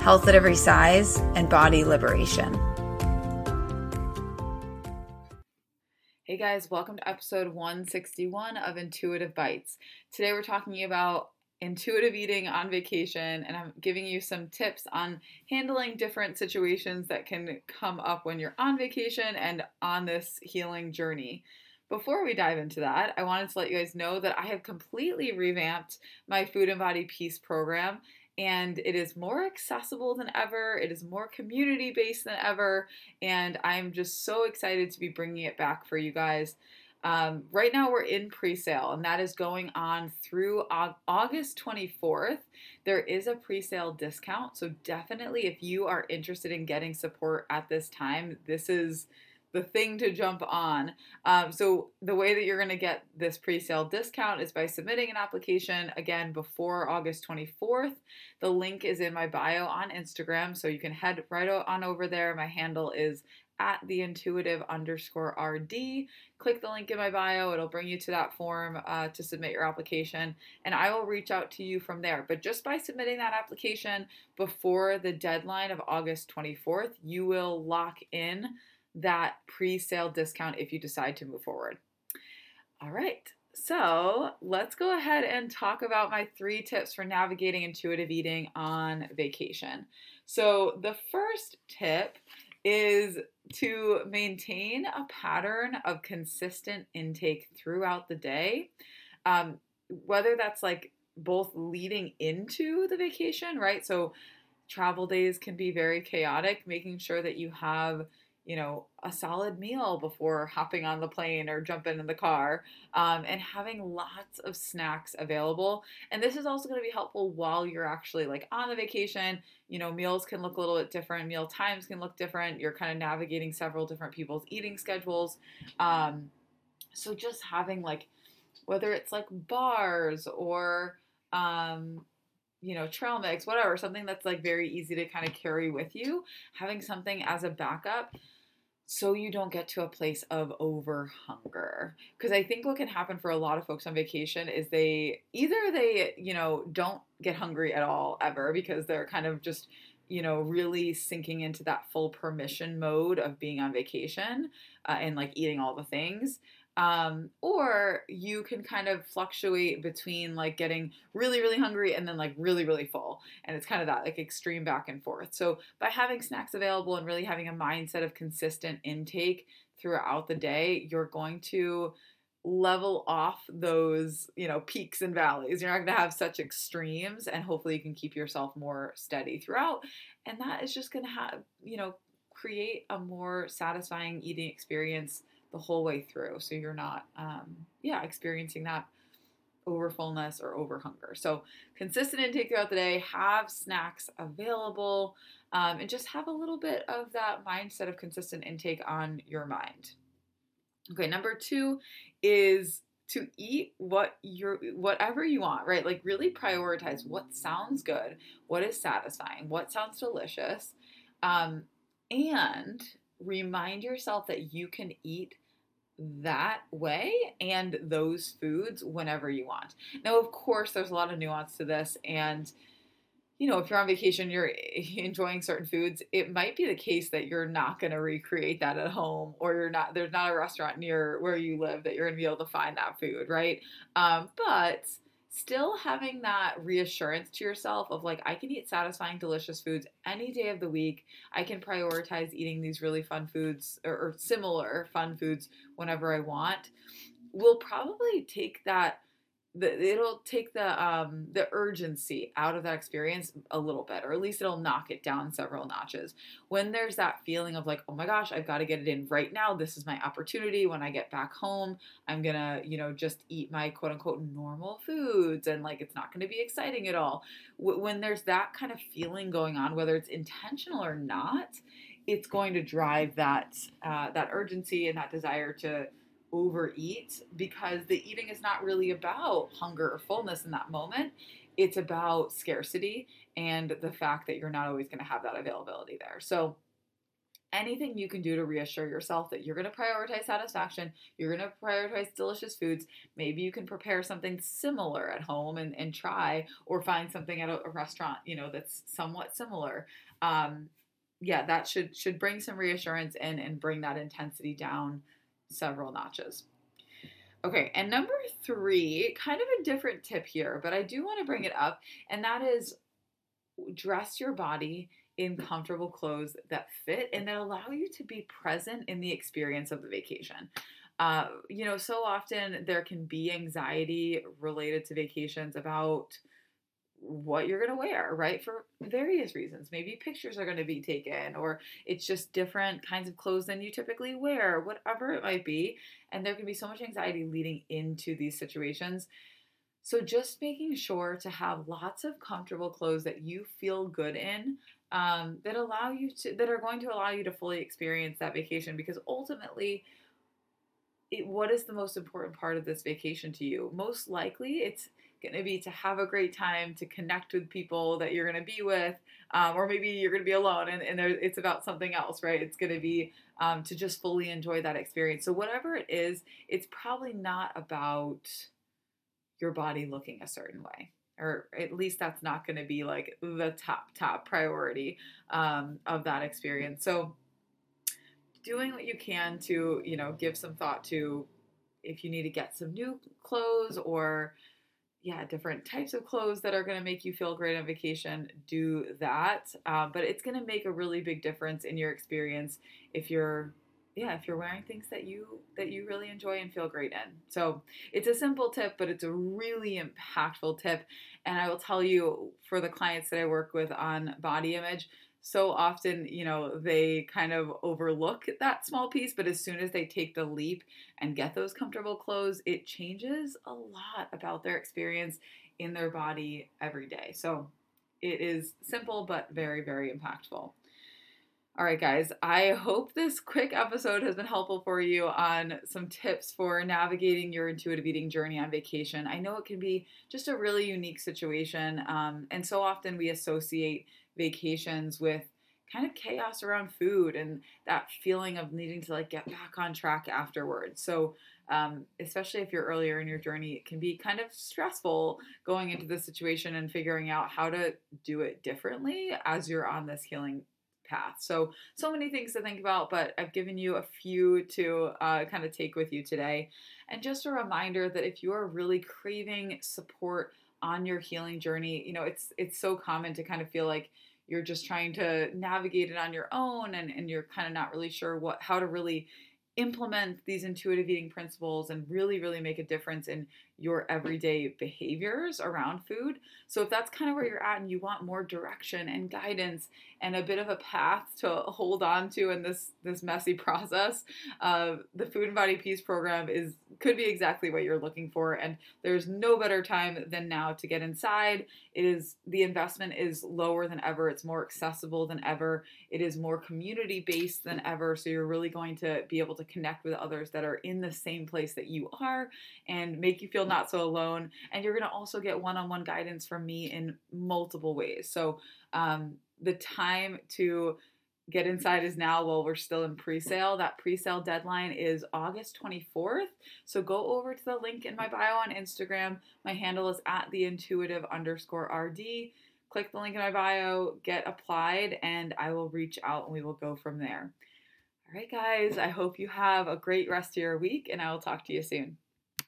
health at every size, and body liberation. Hey guys, welcome to episode 161 of Intuitive Bites. Today we're talking about intuitive eating on vacation, and I'm giving you some tips on handling different situations that can come up when you're on vacation and on this healing journey. Before we dive into that, I wanted to let you guys know that I have completely revamped my Food and Body Peace program and it is more accessible than ever. It is more community based than ever, and I'm just so excited to be bringing it back for you guys. Um, right now, we're in pre sale, and that is going on through August 24th. There is a pre sale discount, so definitely if you are interested in getting support at this time, this is the thing to jump on. Um, so the way that you're going to get this pre-sale discount is by submitting an application again before August 24th. The link is in my bio on Instagram, so you can head right on over there. My handle is at the intuitive underscore RD. Click the link in my bio. It'll bring you to that form uh, to submit your application, and I will reach out to you from there. But just by submitting that application before the deadline of August 24th, you will lock in that pre sale discount if you decide to move forward. All right, so let's go ahead and talk about my three tips for navigating intuitive eating on vacation. So, the first tip is to maintain a pattern of consistent intake throughout the day. Um, whether that's like both leading into the vacation, right? So, travel days can be very chaotic, making sure that you have you know, a solid meal before hopping on the plane or jumping in the car, um, and having lots of snacks available. And this is also going to be helpful while you're actually like on the vacation. You know, meals can look a little bit different, meal times can look different. You're kind of navigating several different people's eating schedules. Um, so just having like, whether it's like bars or, um, you know, trail mix, whatever, something that's like very easy to kind of carry with you, having something as a backup so you don't get to a place of over hunger because i think what can happen for a lot of folks on vacation is they either they you know don't get hungry at all ever because they're kind of just you know really sinking into that full permission mode of being on vacation uh, and like eating all the things um, or you can kind of fluctuate between like getting really, really hungry and then like really, really full. And it's kind of that like extreme back and forth. So by having snacks available and really having a mindset of consistent intake throughout the day, you're going to level off those, you know, peaks and valleys. You're not going to have such extremes and hopefully you can keep yourself more steady throughout. And that is just going to have, you know, create a more satisfying eating experience the whole way through. So you're not, um, yeah, experiencing that over fullness or over hunger. So consistent intake throughout the day, have snacks available, um, and just have a little bit of that mindset of consistent intake on your mind. Okay, number two is to eat what you're whatever you want, right? Like really prioritize what sounds good, what is satisfying, what sounds delicious, um, and remind yourself that you can eat that way and those foods whenever you want. Now, of course, there's a lot of nuance to this, and you know, if you're on vacation, you're enjoying certain foods, it might be the case that you're not going to recreate that at home, or you're not. There's not a restaurant near where you live that you're going to be able to find that food, right? Um, but still having that reassurance to yourself of like I can eat satisfying delicious foods any day of the week. I can prioritize eating these really fun foods or, or similar fun foods whenever I want. Will probably take that the, it'll take the um, the urgency out of that experience a little bit, or at least it'll knock it down several notches. When there's that feeling of like, oh my gosh, I've got to get it in right now. This is my opportunity. When I get back home, I'm gonna, you know, just eat my quote unquote normal foods, and like it's not gonna be exciting at all. When there's that kind of feeling going on, whether it's intentional or not, it's going to drive that uh, that urgency and that desire to overeat because the eating is not really about hunger or fullness in that moment. It's about scarcity and the fact that you're not always going to have that availability there. So anything you can do to reassure yourself that you're going to prioritize satisfaction, you're going to prioritize delicious foods. Maybe you can prepare something similar at home and, and try, or find something at a, a restaurant, you know, that's somewhat similar. Um, yeah, that should should bring some reassurance in and bring that intensity down several notches. Okay, and number three, kind of a different tip here, but I do want to bring it up, and that is dress your body in comfortable clothes that fit and that allow you to be present in the experience of the vacation. Uh, you know, so often there can be anxiety related to vacations about what you're going to wear, right? For various reasons. Maybe pictures are going to be taken, or it's just different kinds of clothes than you typically wear, whatever it might be. And there can be so much anxiety leading into these situations. So, just making sure to have lots of comfortable clothes that you feel good in um, that allow you to that are going to allow you to fully experience that vacation because ultimately it, what is the most important part of this vacation to you most likely it's going to be to have a great time to connect with people that you're going to be with um, or maybe you're going to be alone and, and there, it's about something else right? It's going to be um, to just fully enjoy that experience. So whatever it is it's probably not about your body looking a certain way or at least that's not going to be like the top top priority um, of that experience. So doing what you can to you know give some thought to if you need to get some new clothes or yeah different types of clothes that are going to make you feel great on vacation do that uh, but it's going to make a really big difference in your experience if you're yeah, if you're wearing things that you that you really enjoy and feel great in. So it's a simple tip, but it's a really impactful tip. And I will tell you, for the clients that I work with on body image, so often, you know, they kind of overlook that small piece, but as soon as they take the leap and get those comfortable clothes, it changes a lot about their experience in their body every day. So it is simple, but very, very impactful. All right, guys, I hope this quick episode has been helpful for you on some tips for navigating your intuitive eating journey on vacation. I know it can be just a really unique situation, um, and so often we associate vacations with kind of chaos around food and that feeling of needing to like get back on track afterwards. So, um, especially if you're earlier in your journey, it can be kind of stressful going into the situation and figuring out how to do it differently as you're on this healing path. So, so many things to think about, but I've given you a few to uh, kind of take with you today. And just a reminder that if you are really craving support on your healing journey, you know, it's it's so common to kind of feel like you're just trying to navigate it on your own and, and you're kind of not really sure what how to really implement these intuitive eating principles and really, really make a difference in your everyday behaviors around food. So, if that's kind of where you're at and you want more direction and guidance and a bit of a path to hold on to in this this messy process, uh, the Food and Body Peace program is could be exactly what you're looking for. And there's no better time than now to get inside. It is the investment is lower than ever. It's more accessible than ever. It is more community based than ever. So you're really going to be able to connect with others that are in the same place that you are and make you feel not so alone. And you're going to also get one on one guidance from me in multiple ways. So um, the time to get inside is now while we're still in pre-sale. That pre-sale deadline is august 24th so go over to the link in my bio on instagram. My handle is at the intuitive underscore rd click the link in my bio get applied and i will reach out and we will go from there. All right guys i hope you have a great rest of your week and i will talk to you soon